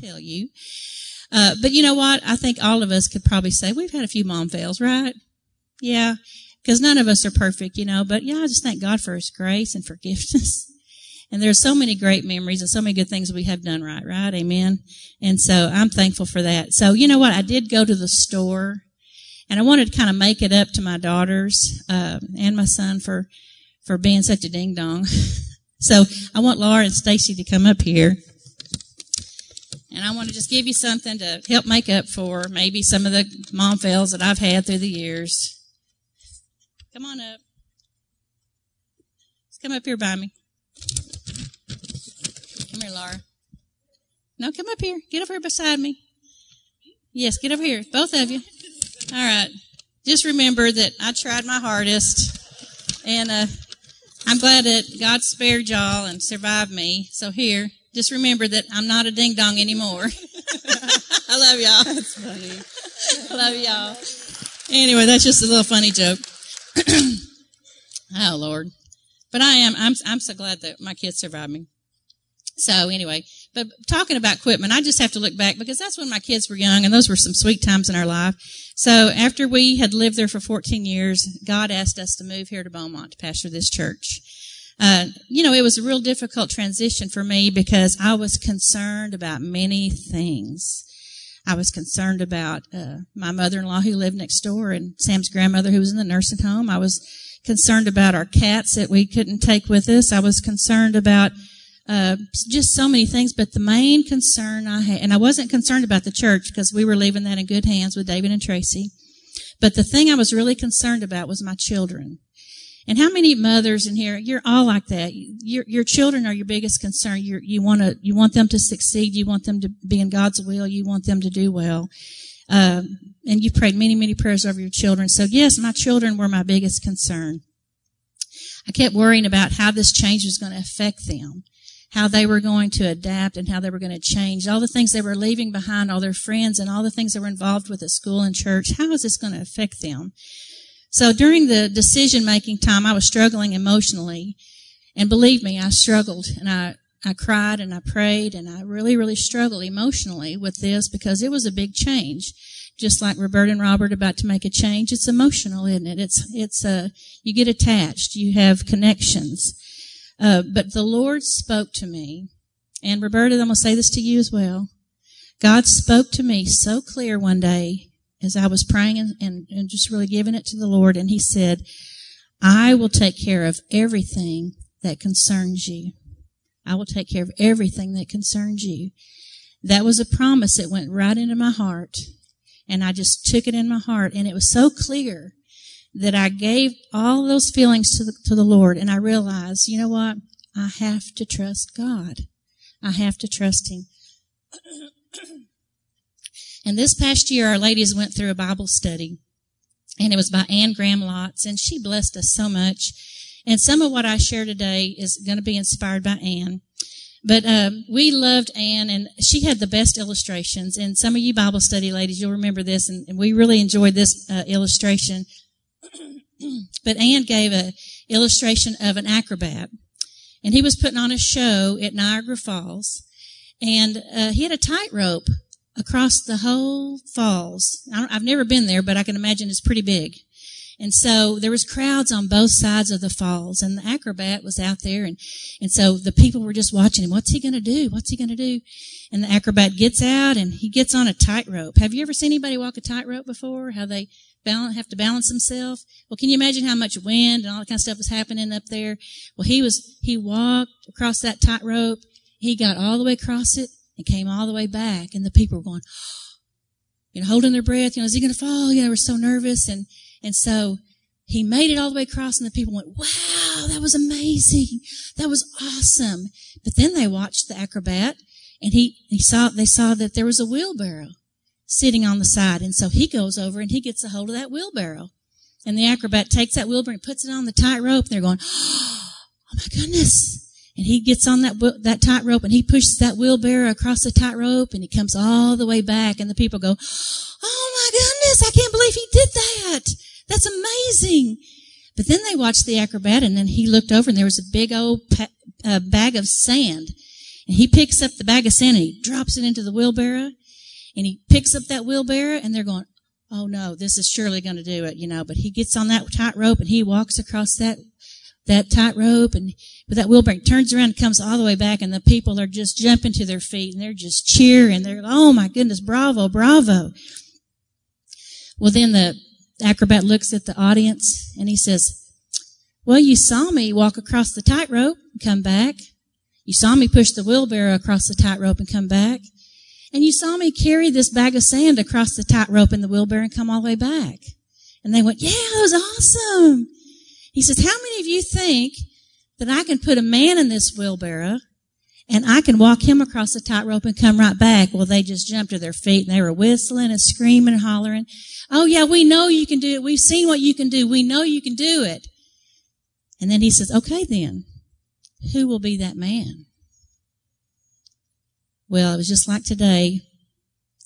tell you. Uh, but you know what? I think all of us could probably say we've had a few mom fails, right? Yeah. Because none of us are perfect, you know, but yeah, I just thank God for His grace and forgiveness. And there's so many great memories and so many good things we have done right, right? Amen. And so I'm thankful for that. So you know what? I did go to the store and I wanted to kind of make it up to my daughters, uh, and my son for, for being such a ding dong. so I want Laura and Stacy to come up here. And I want to just give you something to help make up for maybe some of the mom fails that I've had through the years. Come on up. Let's come up here by me. Come here, Laura. No, come up here. Get over here beside me. Yes, get over here. Both of you. All right. Just remember that I tried my hardest. And uh, I'm glad that God spared y'all and survived me. So here, just remember that I'm not a ding dong anymore. I love y'all. That's funny. I love y'all. Anyway, that's just a little funny joke. oh Lord. But I am, I'm, I'm so glad that my kids survived me. So anyway, but talking about equipment, I just have to look back because that's when my kids were young and those were some sweet times in our life. So after we had lived there for 14 years, God asked us to move here to Beaumont to pastor this church uh, you know, it was a real difficult transition for me because I was concerned about many things. I was concerned about uh, my mother-in-law who lived next door and Sam's grandmother who was in the nursing home. I was concerned about our cats that we couldn't take with us. I was concerned about uh, just so many things. But the main concern I had, and I wasn't concerned about the church because we were leaving that in good hands with David and Tracy. But the thing I was really concerned about was my children. And how many mothers in here, you're all like that. Your, your children are your biggest concern. You're, you want to, you want them to succeed. You want them to be in God's will. You want them to do well. Um, and you prayed many, many prayers over your children. So yes, my children were my biggest concern. I kept worrying about how this change was going to affect them, how they were going to adapt and how they were going to change, all the things they were leaving behind, all their friends and all the things they were involved with at school and church. How is this going to affect them? So during the decision making time, I was struggling emotionally. And believe me, I struggled and I, I cried and I prayed and I really, really struggled emotionally with this because it was a big change. Just like Roberta and Robert about to make a change, it's emotional, isn't it? It's, it's, uh, you get attached, you have connections. Uh, but the Lord spoke to me, and Roberta, I'm going to say this to you as well. God spoke to me so clear one day as I was praying and, and, and just really giving it to the Lord, and He said, I will take care of everything that concerns you. I will take care of everything that concerns you. That was a promise that went right into my heart. And I just took it in my heart. And it was so clear that I gave all those feelings to the, to the Lord. And I realized, you know what? I have to trust God. I have to trust Him. And this past year, our ladies went through a Bible study, and it was by Anne Graham Lotz, and she blessed us so much. And some of what I share today is going to be inspired by Anne. But um, we loved Anne, and she had the best illustrations. And some of you Bible study ladies, you'll remember this, and, and we really enjoyed this uh, illustration. but Anne gave an illustration of an acrobat, and he was putting on a show at Niagara Falls, and uh, he had a tightrope across the whole falls. I've never been there, but I can imagine it's pretty big. And so there was crowds on both sides of the falls and the acrobat was out there and, and so the people were just watching him. What's he going to do? What's he going to do? And the acrobat gets out and he gets on a tightrope. Have you ever seen anybody walk a tightrope before? How they balance, have to balance themselves? Well, can you imagine how much wind and all that kind of stuff was happening up there? Well, he was, he walked across that tightrope. He got all the way across it and came all the way back. And the people were going, you know, holding their breath. You know, is he going to fall? You know, they were so nervous. And, and so he made it all the way across and the people went, wow, that was amazing. That was awesome. But then they watched the acrobat and he, he saw, they saw that there was a wheelbarrow sitting on the side. And so he goes over and he gets a hold of that wheelbarrow. And the acrobat takes that wheelbarrow and puts it on the tightrope and they're going, oh my goodness and he gets on that that tightrope and he pushes that wheelbarrow across the tightrope and he comes all the way back and the people go, "Oh my goodness, I can't believe he did that. That's amazing." But then they watched the acrobat and then he looked over and there was a big old pa- uh, bag of sand And he picks up the bag of sand and he drops it into the wheelbarrow. And he picks up that wheelbarrow and they're going, oh no, this is surely going to do it, you know. But he gets on that tightrope and he walks across that that tightrope and with that wheelbarrow turns around and comes all the way back and the people are just jumping to their feet and they're just cheering. They're oh my goodness, bravo, bravo. Well, then the acrobat looks at the audience and he says, well, you saw me walk across the tightrope and come back. You saw me push the wheelbarrow across the tightrope and come back. And you saw me carry this bag of sand across the tightrope and the wheelbarrow and come all the way back. And they went, yeah, that was awesome. He says, how many of you think that I can put a man in this wheelbarrow and I can walk him across the tightrope and come right back? Well, they just jumped to their feet and they were whistling and screaming and hollering. Oh yeah, we know you can do it. We've seen what you can do. We know you can do it. And then he says, okay then, who will be that man? Well, it was just like today.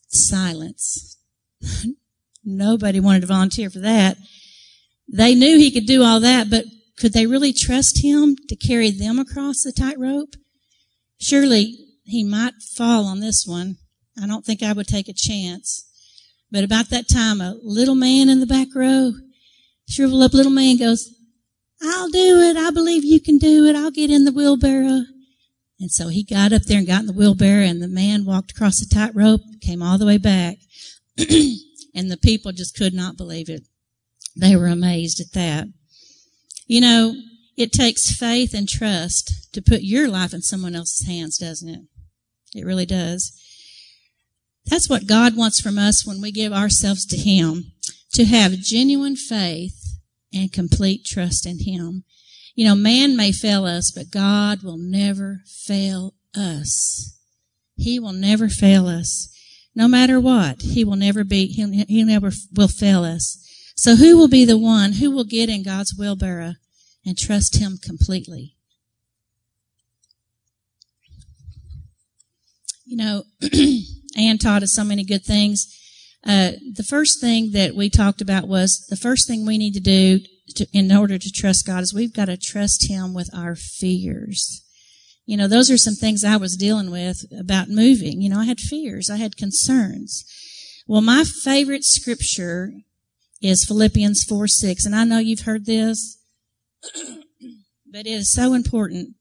Silence. Nobody wanted to volunteer for that. They knew he could do all that, but could they really trust him to carry them across the tightrope? Surely he might fall on this one. I don't think I would take a chance. But about that time, a little man in the back row, shriveled up little man goes, I'll do it. I believe you can do it. I'll get in the wheelbarrow. And so he got up there and got in the wheelbarrow and the man walked across the tightrope, came all the way back. and the people just could not believe it. They were amazed at that. You know, it takes faith and trust to put your life in someone else's hands, doesn't it? It really does. That's what God wants from us when we give ourselves to Him. To have genuine faith and complete trust in Him. You know, man may fail us, but God will never fail us. He will never fail us. No matter what, He will never be, He, he never will fail us. So who will be the one who will get in God's wheelbarrow and trust Him completely? You know, Anne taught us so many good things. Uh, the first thing that we talked about was the first thing we need to do to, in order to trust God is we've got to trust Him with our fears. You know, those are some things I was dealing with about moving. You know, I had fears. I had concerns. Well, my favorite scripture is Philippians 4 6. And I know you've heard this, but it is so important.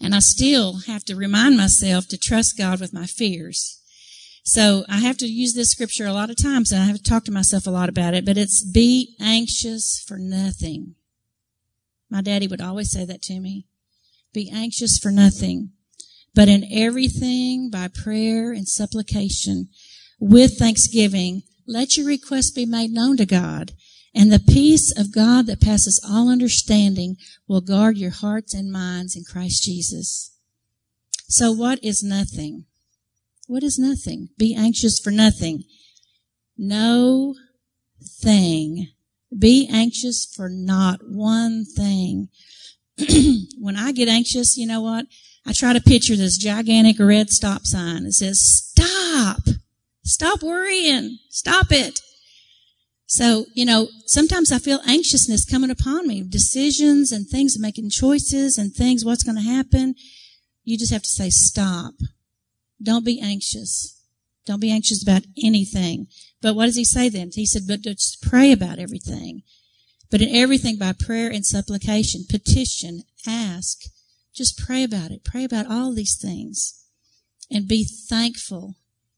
And I still have to remind myself to trust God with my fears. So I have to use this scripture a lot of times and I have to talk to myself a lot about it, but it's be anxious for nothing. My daddy would always say that to me. Be anxious for nothing, but in everything by prayer and supplication with thanksgiving, let your requests be made known to God. And the peace of God that passes all understanding will guard your hearts and minds in Christ Jesus. So what is nothing? What is nothing? Be anxious for nothing. No thing. Be anxious for not one thing. when I get anxious, you know what? I try to picture this gigantic red stop sign. It says, stop. Stop worrying. Stop it. So, you know, sometimes I feel anxiousness coming upon me, decisions and things, making choices and things, what's going to happen. You just have to say, stop. Don't be anxious. Don't be anxious about anything. But what does he say then? He said, but just pray about everything. But in everything by prayer and supplication, petition, ask, just pray about it. Pray about all these things and be thankful.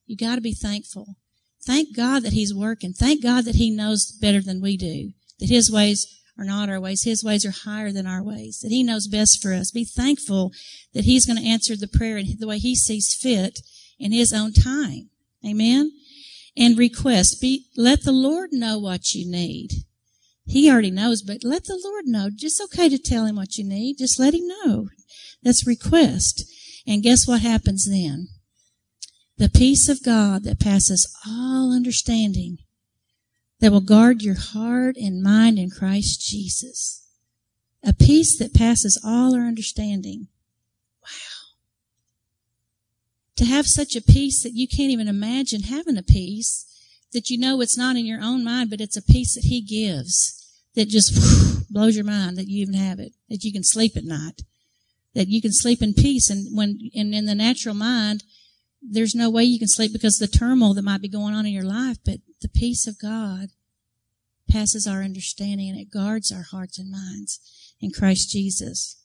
You got to be thankful. Thank God that he's working. Thank God that he knows better than we do. That his ways are not our ways. His ways are higher than our ways. That He knows best for us. Be thankful that He's going to answer the prayer in the way He sees fit in His own time. Amen. And request. Be, let the Lord know what you need. He already knows, but let the Lord know. Just okay to tell Him what you need. Just let Him know. That's request. And guess what happens then? The peace of God that passes all understanding that will guard your heart and mind in Christ Jesus. A peace that passes all our understanding. Wow. To have such a peace that you can't even imagine having a peace that you know it's not in your own mind, but it's a peace that He gives that just blows your mind that you even have it, that you can sleep at night. that you can sleep in peace. And when, and in the natural mind, there's no way you can sleep because the turmoil that might be going on in your life, but the peace of God passes our understanding and it guards our hearts and minds in Christ Jesus.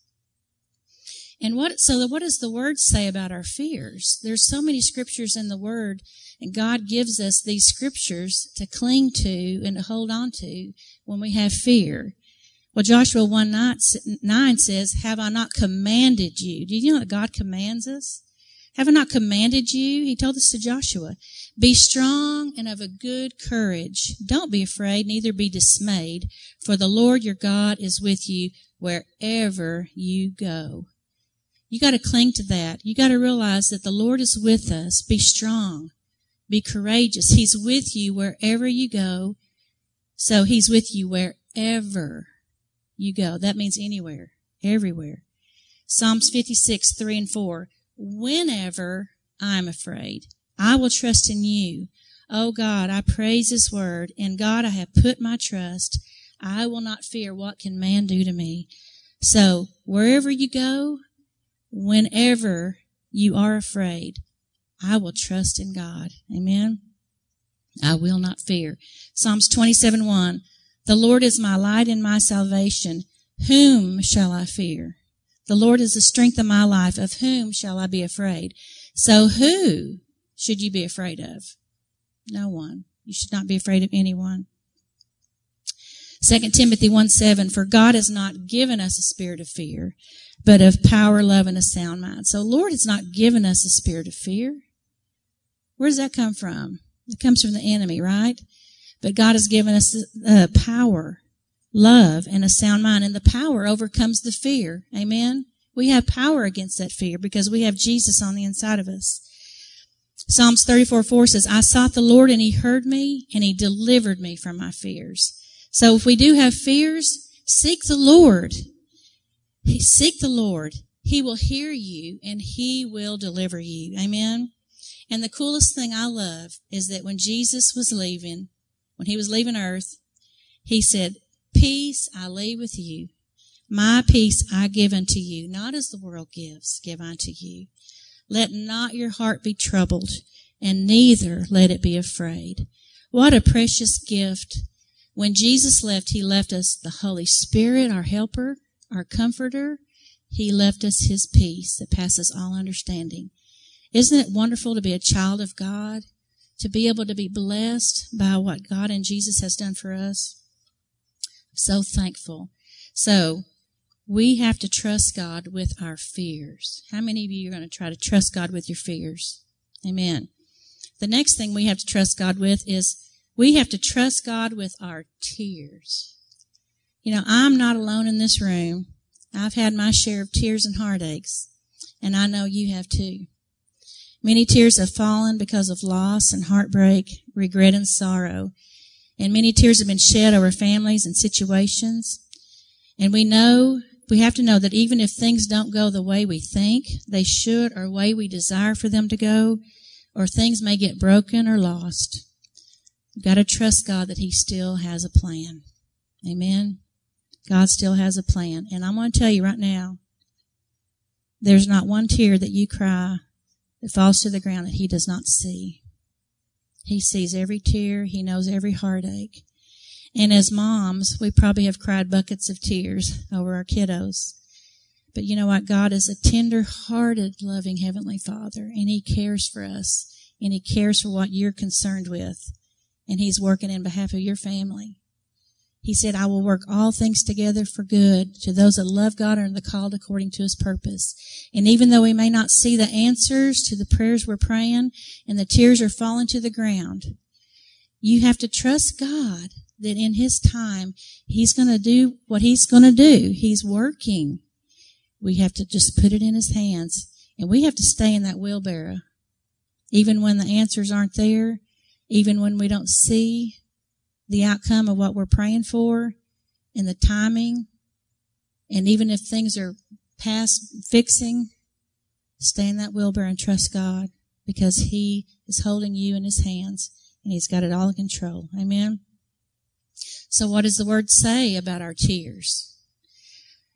And what, so what does the word say about our fears? There's so many scriptures in the word and God gives us these scriptures to cling to and to hold on to when we have fear. Well, Joshua 1 9 says, Have I not commanded you? Do you know that God commands us? Have I not commanded you? He told this to Joshua. Be strong and of a good courage. Don't be afraid, neither be dismayed, for the Lord your God is with you wherever you go. You got to cling to that. You got to realize that the Lord is with us. Be strong. Be courageous. He's with you wherever you go. So he's with you wherever you go. That means anywhere, everywhere. Psalms 56, 3 and 4. Whenever I'm afraid, I will trust in you. Oh God, I praise His word. In God I have put my trust. I will not fear what can man do to me. So wherever you go, whenever you are afraid, I will trust in God. Amen. I will not fear. Psalms 27, 1. The Lord is my light and my salvation. Whom shall I fear? The Lord is the strength of my life. Of whom shall I be afraid? So who should you be afraid of? No one. You should not be afraid of anyone. 2 Timothy 1 7, for God has not given us a spirit of fear, but of power, love, and a sound mind. So Lord has not given us a spirit of fear. Where does that come from? It comes from the enemy, right? But God has given us uh, power, love, and a sound mind. And the power overcomes the fear. Amen? We have power against that fear because we have Jesus on the inside of us. Psalms 34 4 says, I sought the Lord and he heard me and he delivered me from my fears. So if we do have fears, seek the Lord. Seek the Lord. He will hear you and he will deliver you. Amen. And the coolest thing I love is that when Jesus was leaving, when he was leaving earth, he said, Peace I leave with you. My peace I give unto you, not as the world gives, give unto you. Let not your heart be troubled, and neither let it be afraid. What a precious gift. When Jesus left, he left us the Holy Spirit, our helper, our comforter. He left us his peace that passes all understanding. Isn't it wonderful to be a child of God? To be able to be blessed by what God and Jesus has done for us? So thankful. So, we have to trust God with our fears. How many of you are going to try to trust God with your fears? Amen. The next thing we have to trust God with is we have to trust God with our tears. You know, I'm not alone in this room. I've had my share of tears and heartaches, and I know you have too. Many tears have fallen because of loss and heartbreak, regret and sorrow. And many tears have been shed over families and situations. And we know, we have to know that even if things don't go the way we think they should or way we desire for them to go, or things may get broken or lost, we've got to trust God that He still has a plan. Amen. God still has a plan. And I'm going to tell you right now, there's not one tear that you cry that falls to the ground that he does not see. He sees every tear. He knows every heartache. And as moms, we probably have cried buckets of tears over our kiddos. But you know what? God is a tender hearted, loving Heavenly Father, and He cares for us, and He cares for what you're concerned with, and He's working in behalf of your family. He said, I will work all things together for good to those that love God and are called according to his purpose. And even though we may not see the answers to the prayers we're praying and the tears are falling to the ground, you have to trust God that in his time, he's going to do what he's going to do. He's working. We have to just put it in his hands and we have to stay in that wheelbarrow. Even when the answers aren't there, even when we don't see the outcome of what we're praying for and the timing. And even if things are past fixing, stay in that wheelbarrow and trust God because He is holding you in His hands and He's got it all in control. Amen. So what does the word say about our tears?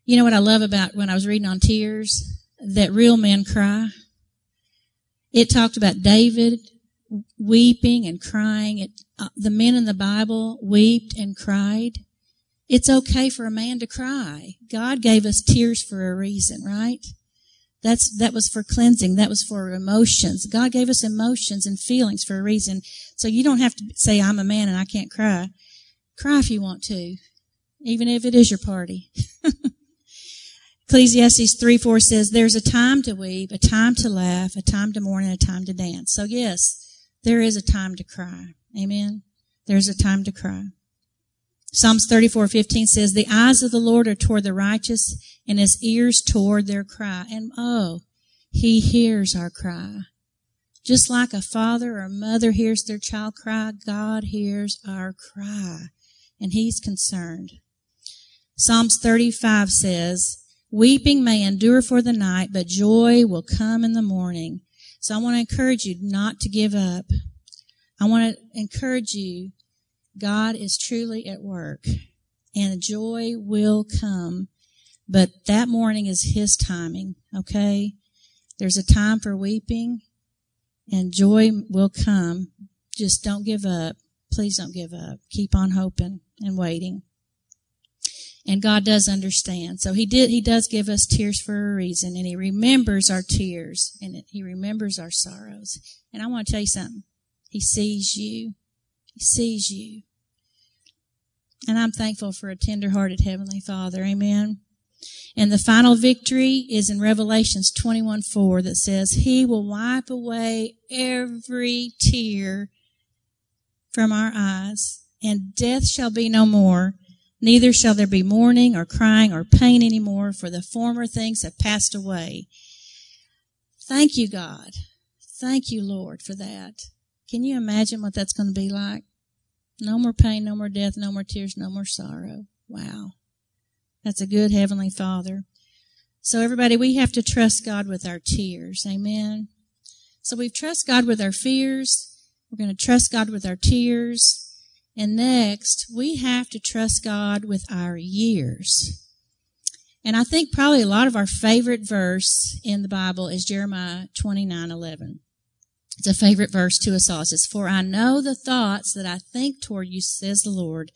You know what I love about when I was reading on tears? That real men cry. It talked about David weeping and crying. It, uh, the men in the Bible wept and cried. It's okay for a man to cry. God gave us tears for a reason, right? That's, that was for cleansing. That was for emotions. God gave us emotions and feelings for a reason. So you don't have to say, I'm a man and I can't cry. Cry if you want to, even if it is your party. Ecclesiastes 3 4 says, There's a time to weep, a time to laugh, a time to mourn, and a time to dance. So, yes, there is a time to cry. Amen. There's a time to cry. Psalms 34:15 says, "The eyes of the Lord are toward the righteous, and his ears toward their cry." And oh, he hears our cry. Just like a father or a mother hears their child cry, God hears our cry, and he's concerned. Psalms 35 says, "Weeping may endure for the night, but joy will come in the morning." So I want to encourage you not to give up. I want to encourage you God is truly at work and joy will come. But that morning is His timing, okay? There's a time for weeping and joy will come. Just don't give up. Please don't give up. Keep on hoping and waiting. And God does understand. So He did, He does give us tears for a reason and He remembers our tears and He remembers our sorrows. And I want to tell you something. He sees you. He sees you. And I'm thankful for a tender-hearted Heavenly Father. Amen. And the final victory is in Revelations 21 4 that says, He will wipe away every tear from our eyes, and death shall be no more. Neither shall there be mourning or crying or pain any more, for the former things have passed away. Thank you, God. Thank you, Lord, for that. Can you imagine what that's going to be like? No more pain, no more death, no more tears, no more sorrow. Wow. That's a good Heavenly Father. So everybody, we have to trust God with our tears. Amen. So we've trust God with our fears. We're going to trust God with our tears. And next, we have to trust God with our years. And I think probably a lot of our favorite verse in the Bible is Jeremiah 29, 11. It's a favorite verse to us all. It says, For I know the thoughts that I think toward you, says the Lord,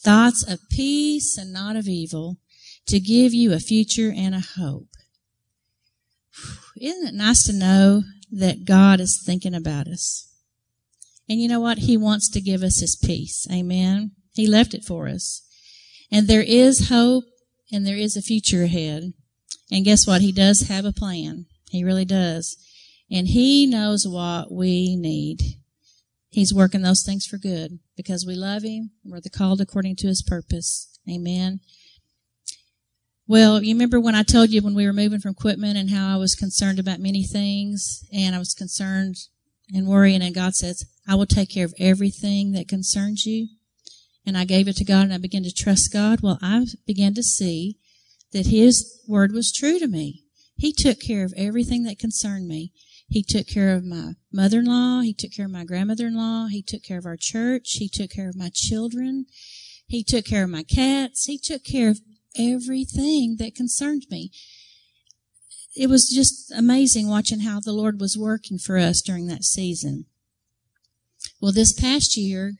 thoughts of peace and not of evil, to give you a future and a hope. Isn't it nice to know that God is thinking about us? And you know what? He wants to give us his peace. Amen. He left it for us. And there is hope and there is a future ahead. And guess what? He does have a plan. He really does. And He knows what we need. He's working those things for good because we love Him. We're the called according to His purpose. Amen. Well, you remember when I told you when we were moving from Quitman and how I was concerned about many things and I was concerned and worrying and God says, I will take care of everything that concerns you. And I gave it to God and I began to trust God. Well, I began to see that His word was true to me. He took care of everything that concerned me. He took care of my mother-in-law. He took care of my grandmother-in-law. He took care of our church. He took care of my children. He took care of my cats. He took care of everything that concerned me. It was just amazing watching how the Lord was working for us during that season. Well, this past year,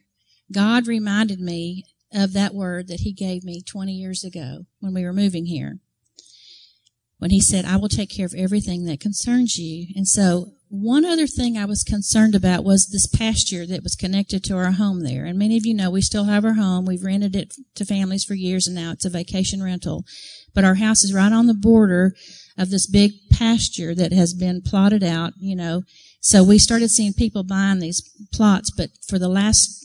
God reminded me of that word that He gave me 20 years ago when we were moving here when he said, I will take care of everything that concerns you. And so one other thing I was concerned about was this pasture that was connected to our home there. And many of you know we still have our home. We've rented it to families for years and now it's a vacation rental. But our house is right on the border of this big pasture that has been plotted out, you know. So we started seeing people buying these plots, but for the last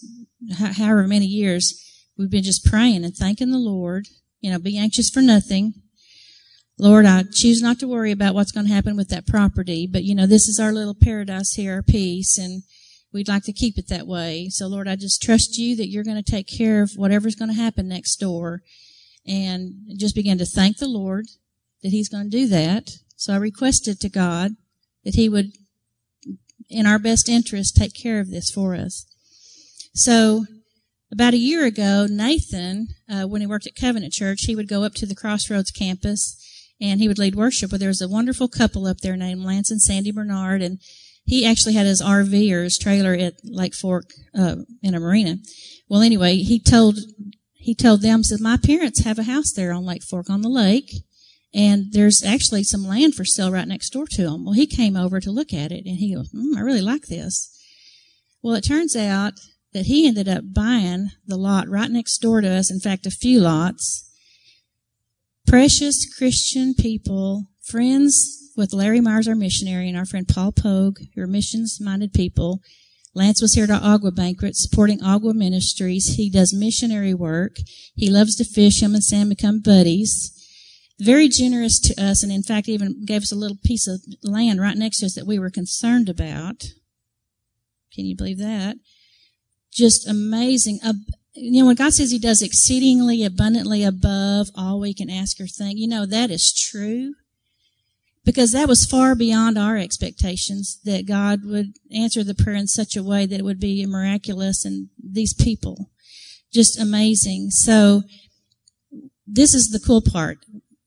however many years, we've been just praying and thanking the Lord, you know, be anxious for nothing, Lord, I choose not to worry about what's going to happen with that property, but you know, this is our little paradise here, our peace, and we'd like to keep it that way. So Lord, I just trust you that you're going to take care of whatever's going to happen next door and just begin to thank the Lord that he's going to do that. So I requested to God that he would, in our best interest, take care of this for us. So about a year ago, Nathan, uh, when he worked at Covenant Church, he would go up to the Crossroads campus and he would lead worship. But there was a wonderful couple up there named Lance and Sandy Bernard, and he actually had his RV or his trailer at Lake Fork uh, in a marina. Well, anyway, he told he told them said my parents have a house there on Lake Fork on the lake, and there's actually some land for sale right next door to him. Well, he came over to look at it, and he goes, mm, "I really like this." Well, it turns out that he ended up buying the lot right next door to us. In fact, a few lots. Precious Christian people, friends with Larry Myers, our missionary, and our friend Paul Pogue, who are missions-minded people. Lance was here at our Agua banquet supporting Agua Ministries. He does missionary work. He loves to fish. Him and Sam become buddies. Very generous to us, and in fact, even gave us a little piece of land right next to us that we were concerned about. Can you believe that? Just amazing. You know, when God says He does exceedingly abundantly above all we can ask or think, you know, that is true because that was far beyond our expectations that God would answer the prayer in such a way that it would be miraculous and these people just amazing. So this is the cool part.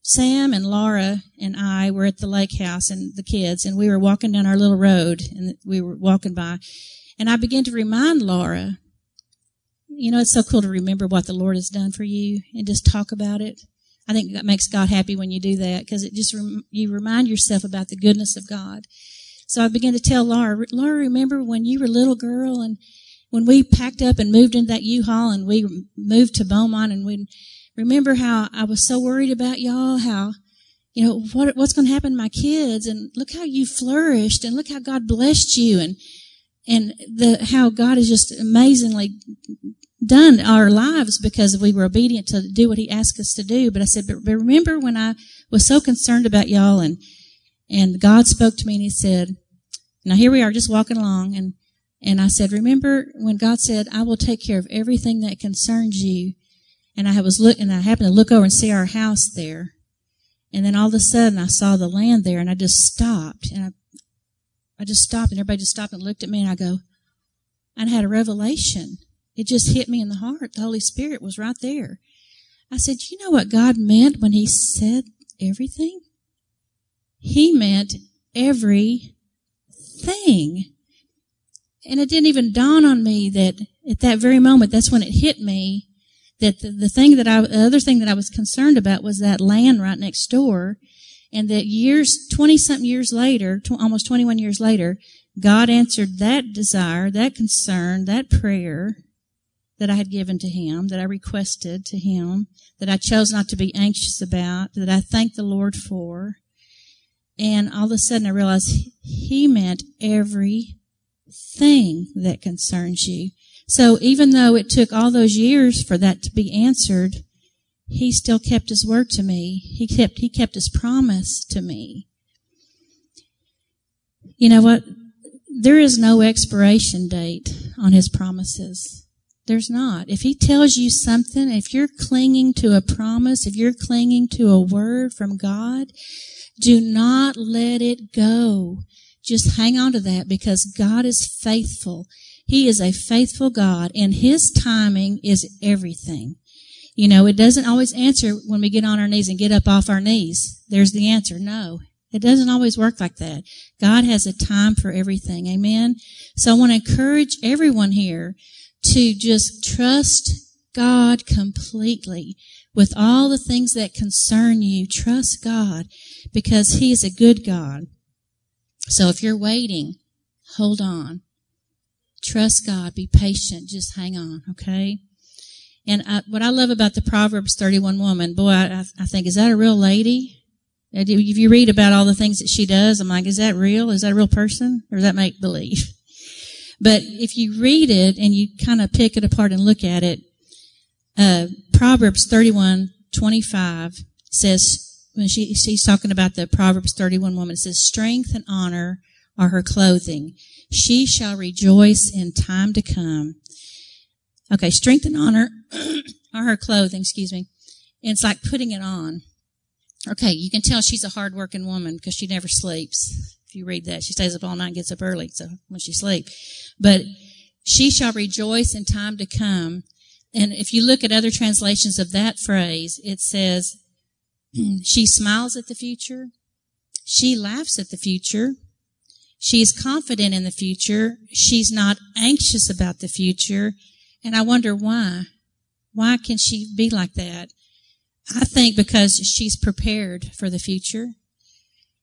Sam and Laura and I were at the lake house and the kids and we were walking down our little road and we were walking by and I began to remind Laura, you know, it's so cool to remember what the Lord has done for you and just talk about it. I think that makes God happy when you do that because it just, rem- you remind yourself about the goodness of God. So I began to tell Laura, Laura, remember when you were a little girl and when we packed up and moved into that U-Haul and we moved to Beaumont and we remember how I was so worried about y'all, how, you know, what, what's going to happen to my kids and look how you flourished and look how God blessed you and, and the, how God has just amazingly done our lives because we were obedient to do what he asked us to do. But I said, but remember when I was so concerned about y'all and, and God spoke to me and he said, now here we are just walking along and, and I said, remember when God said, I will take care of everything that concerns you. And I was look, and I happened to look over and see our house there. And then all of a sudden I saw the land there and I just stopped and I, I just stopped and everybody just stopped and looked at me and I go, I had a revelation. It just hit me in the heart. The Holy Spirit was right there. I said, you know what God meant when he said everything? He meant everything. And it didn't even dawn on me that at that very moment, that's when it hit me that the, the thing that I, the other thing that I was concerned about was that land right next door. And that years, 20 something years later, tw- almost 21 years later, God answered that desire, that concern, that prayer that I had given to him, that I requested to him, that I chose not to be anxious about, that I thanked the Lord for. And all of a sudden I realized he meant everything that concerns you. So even though it took all those years for that to be answered, he still kept his word to me. He kept, he kept his promise to me. You know what? There is no expiration date on his promises. There's not. If he tells you something, if you're clinging to a promise, if you're clinging to a word from God, do not let it go. Just hang on to that because God is faithful. He is a faithful God and his timing is everything. You know, it doesn't always answer when we get on our knees and get up off our knees. There's the answer. No, it doesn't always work like that. God has a time for everything. Amen. So I want to encourage everyone here to just trust God completely with all the things that concern you. Trust God because He is a good God. So if you're waiting, hold on. Trust God. Be patient. Just hang on. Okay. And I, what I love about the Proverbs 31 woman, boy, I, I think, is that a real lady? If you read about all the things that she does, I'm like, is that real? Is that a real person? Or is that make believe? But if you read it and you kind of pick it apart and look at it, uh, Proverbs 31, 25 says, when she, she's talking about the Proverbs 31 woman, it says, strength and honor are her clothing. She shall rejoice in time to come. Okay, strength and honor are her clothing, excuse me. And it's like putting it on. Okay, you can tell she's a hardworking woman because she never sleeps. If you read that, she stays up all night and gets up early, so when she sleeps. But she shall rejoice in time to come. and if you look at other translations of that phrase, it says, Mm. she smiles at the future. She laughs at the future. She is confident in the future. She's not anxious about the future. And I wonder why. Why can she be like that? I think because she's prepared for the future.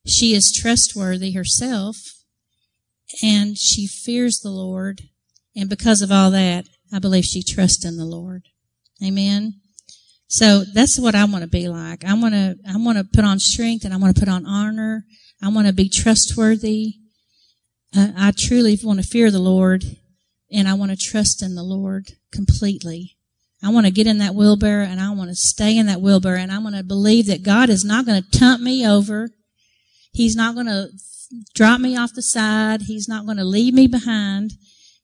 She is trustworthy herself and she fears the Lord. And because of all that, I believe she trusts in the Lord. Amen. So that's what I want to be like. I want to, I want to put on strength and I want to put on honor. I want to be trustworthy. Uh, I truly want to fear the Lord and I want to trust in the Lord completely. I want to get in that wheelbarrow and I want to stay in that wheelbarrow and I want to believe that God is not going to tump me over. He's not going to drop me off the side. He's not going to leave me behind.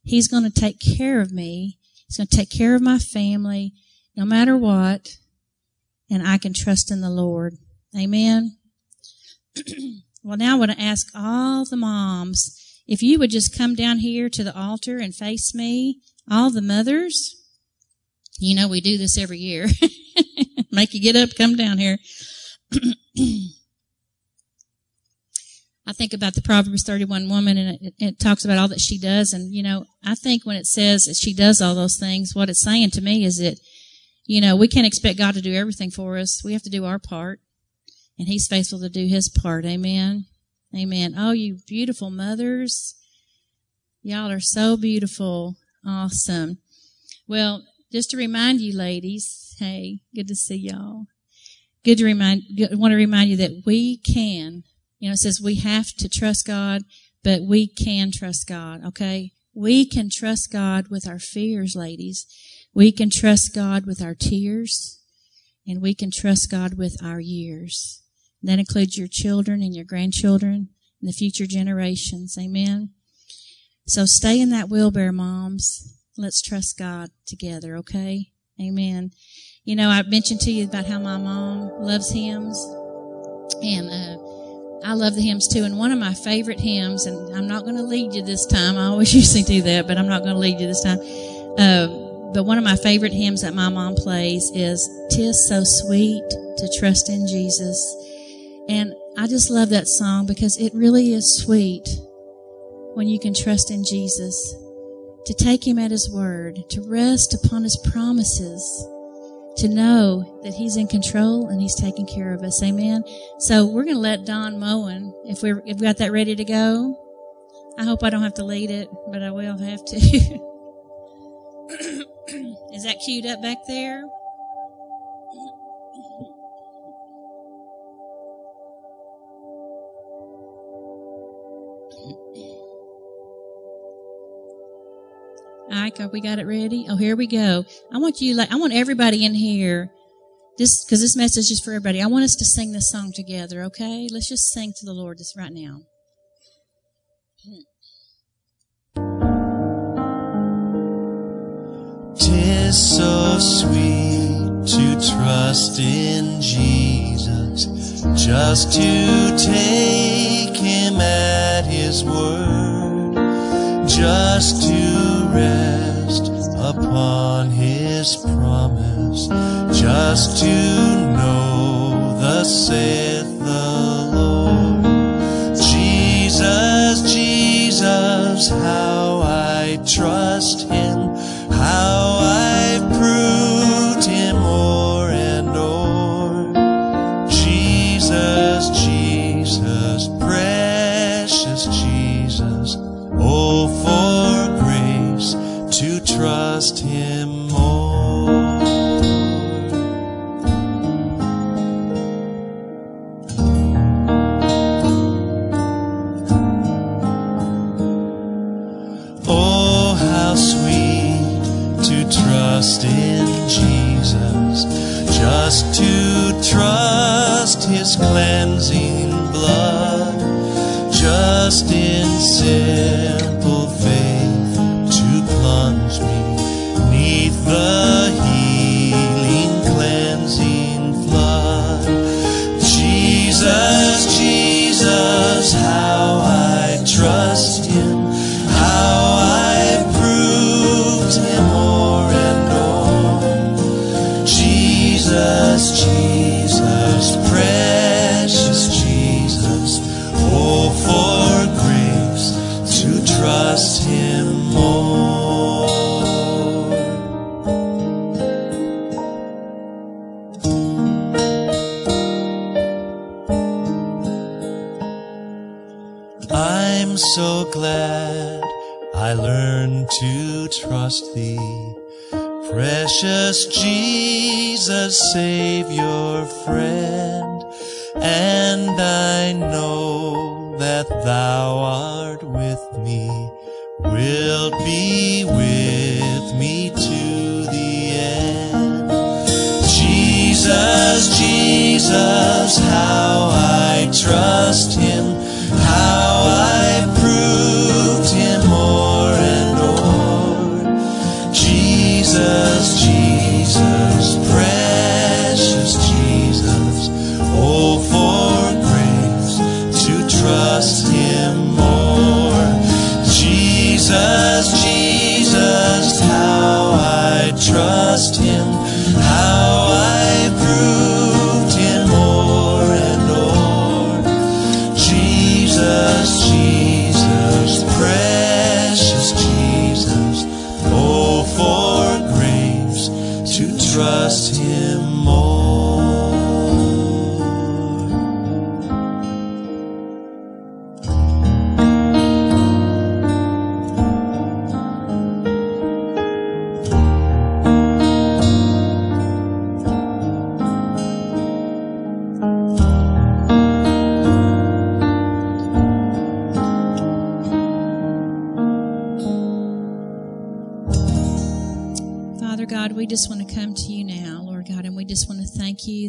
He's going to take care of me. He's going to take care of my family no matter what. And I can trust in the Lord. Amen. well, now I want to ask all the moms if you would just come down here to the altar and face me, all the mothers. You know, we do this every year. Make you get up, come down here. I think about the Proverbs 31 woman and it, it, talks about all that she does. And, you know, I think when it says that she does all those things, what it's saying to me is that, you know, we can't expect God to do everything for us. We have to do our part and he's faithful to do his part. Amen. Amen. Oh, you beautiful mothers. Y'all are so beautiful. Awesome. Well, just to remind you ladies, hey, good to see y'all. Good to remind, want to remind you that we can you know, it says we have to trust God, but we can trust God, okay? We can trust God with our fears, ladies. We can trust God with our tears, and we can trust God with our years. And that includes your children and your grandchildren and the future generations. Amen. So stay in that wheelbarrow, moms. Let's trust God together, okay? Amen. You know, I mentioned to you about how my mom loves hymns, and uh, I love the hymns too. And one of my favorite hymns, and I'm not going to lead you this time. I always usually do that, but I'm not going to lead you this time. Uh, but one of my favorite hymns that my mom plays is "Tis So Sweet to Trust in Jesus," and I just love that song because it really is sweet when you can trust in Jesus, to take Him at His word, to rest upon His promises to know that He's in control and He's taking care of us. Amen. So we're going to let Don Moen, if we're, if we got that ready to go. I hope I don't have to lead it, but I will have to. Is that queued up back there? Ike, we got it ready? Oh, here we go. I want you, like, I want everybody in here, this, cause this message is for everybody. I want us to sing this song together, okay? Let's just sing to the Lord this right now. Tis so sweet to trust in Jesus, just to take him at his word, just to rest upon his promise, just to know the saith the Lord. Jesus, Jesus, how I trust him,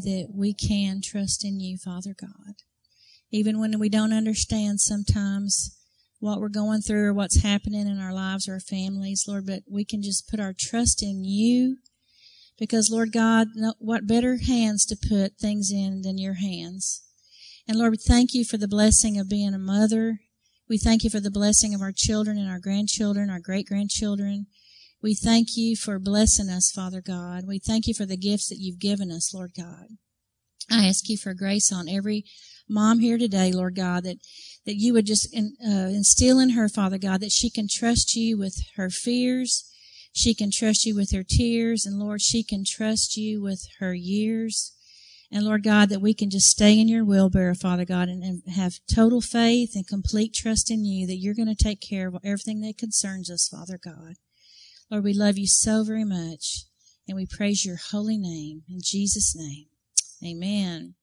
that we can trust in you, Father God. Even when we don't understand sometimes what we're going through or what's happening in our lives or our families, Lord, but we can just put our trust in you because, Lord God, what better hands to put things in than your hands? And Lord, we thank you for the blessing of being a mother. We thank you for the blessing of our children and our grandchildren, our great grandchildren. We thank you for blessing us, Father God. We thank you for the gifts that you've given us, Lord God. I ask you for grace on every mom here today, Lord God, that, that you would just in, uh, instill in her, Father God, that she can trust you with her fears. She can trust you with her tears. And Lord, she can trust you with her years. And Lord God, that we can just stay in your wheelbarrow, Father God, and, and have total faith and complete trust in you that you're going to take care of everything that concerns us, Father God. Lord, we love you so very much, and we praise your holy name. In Jesus' name, amen.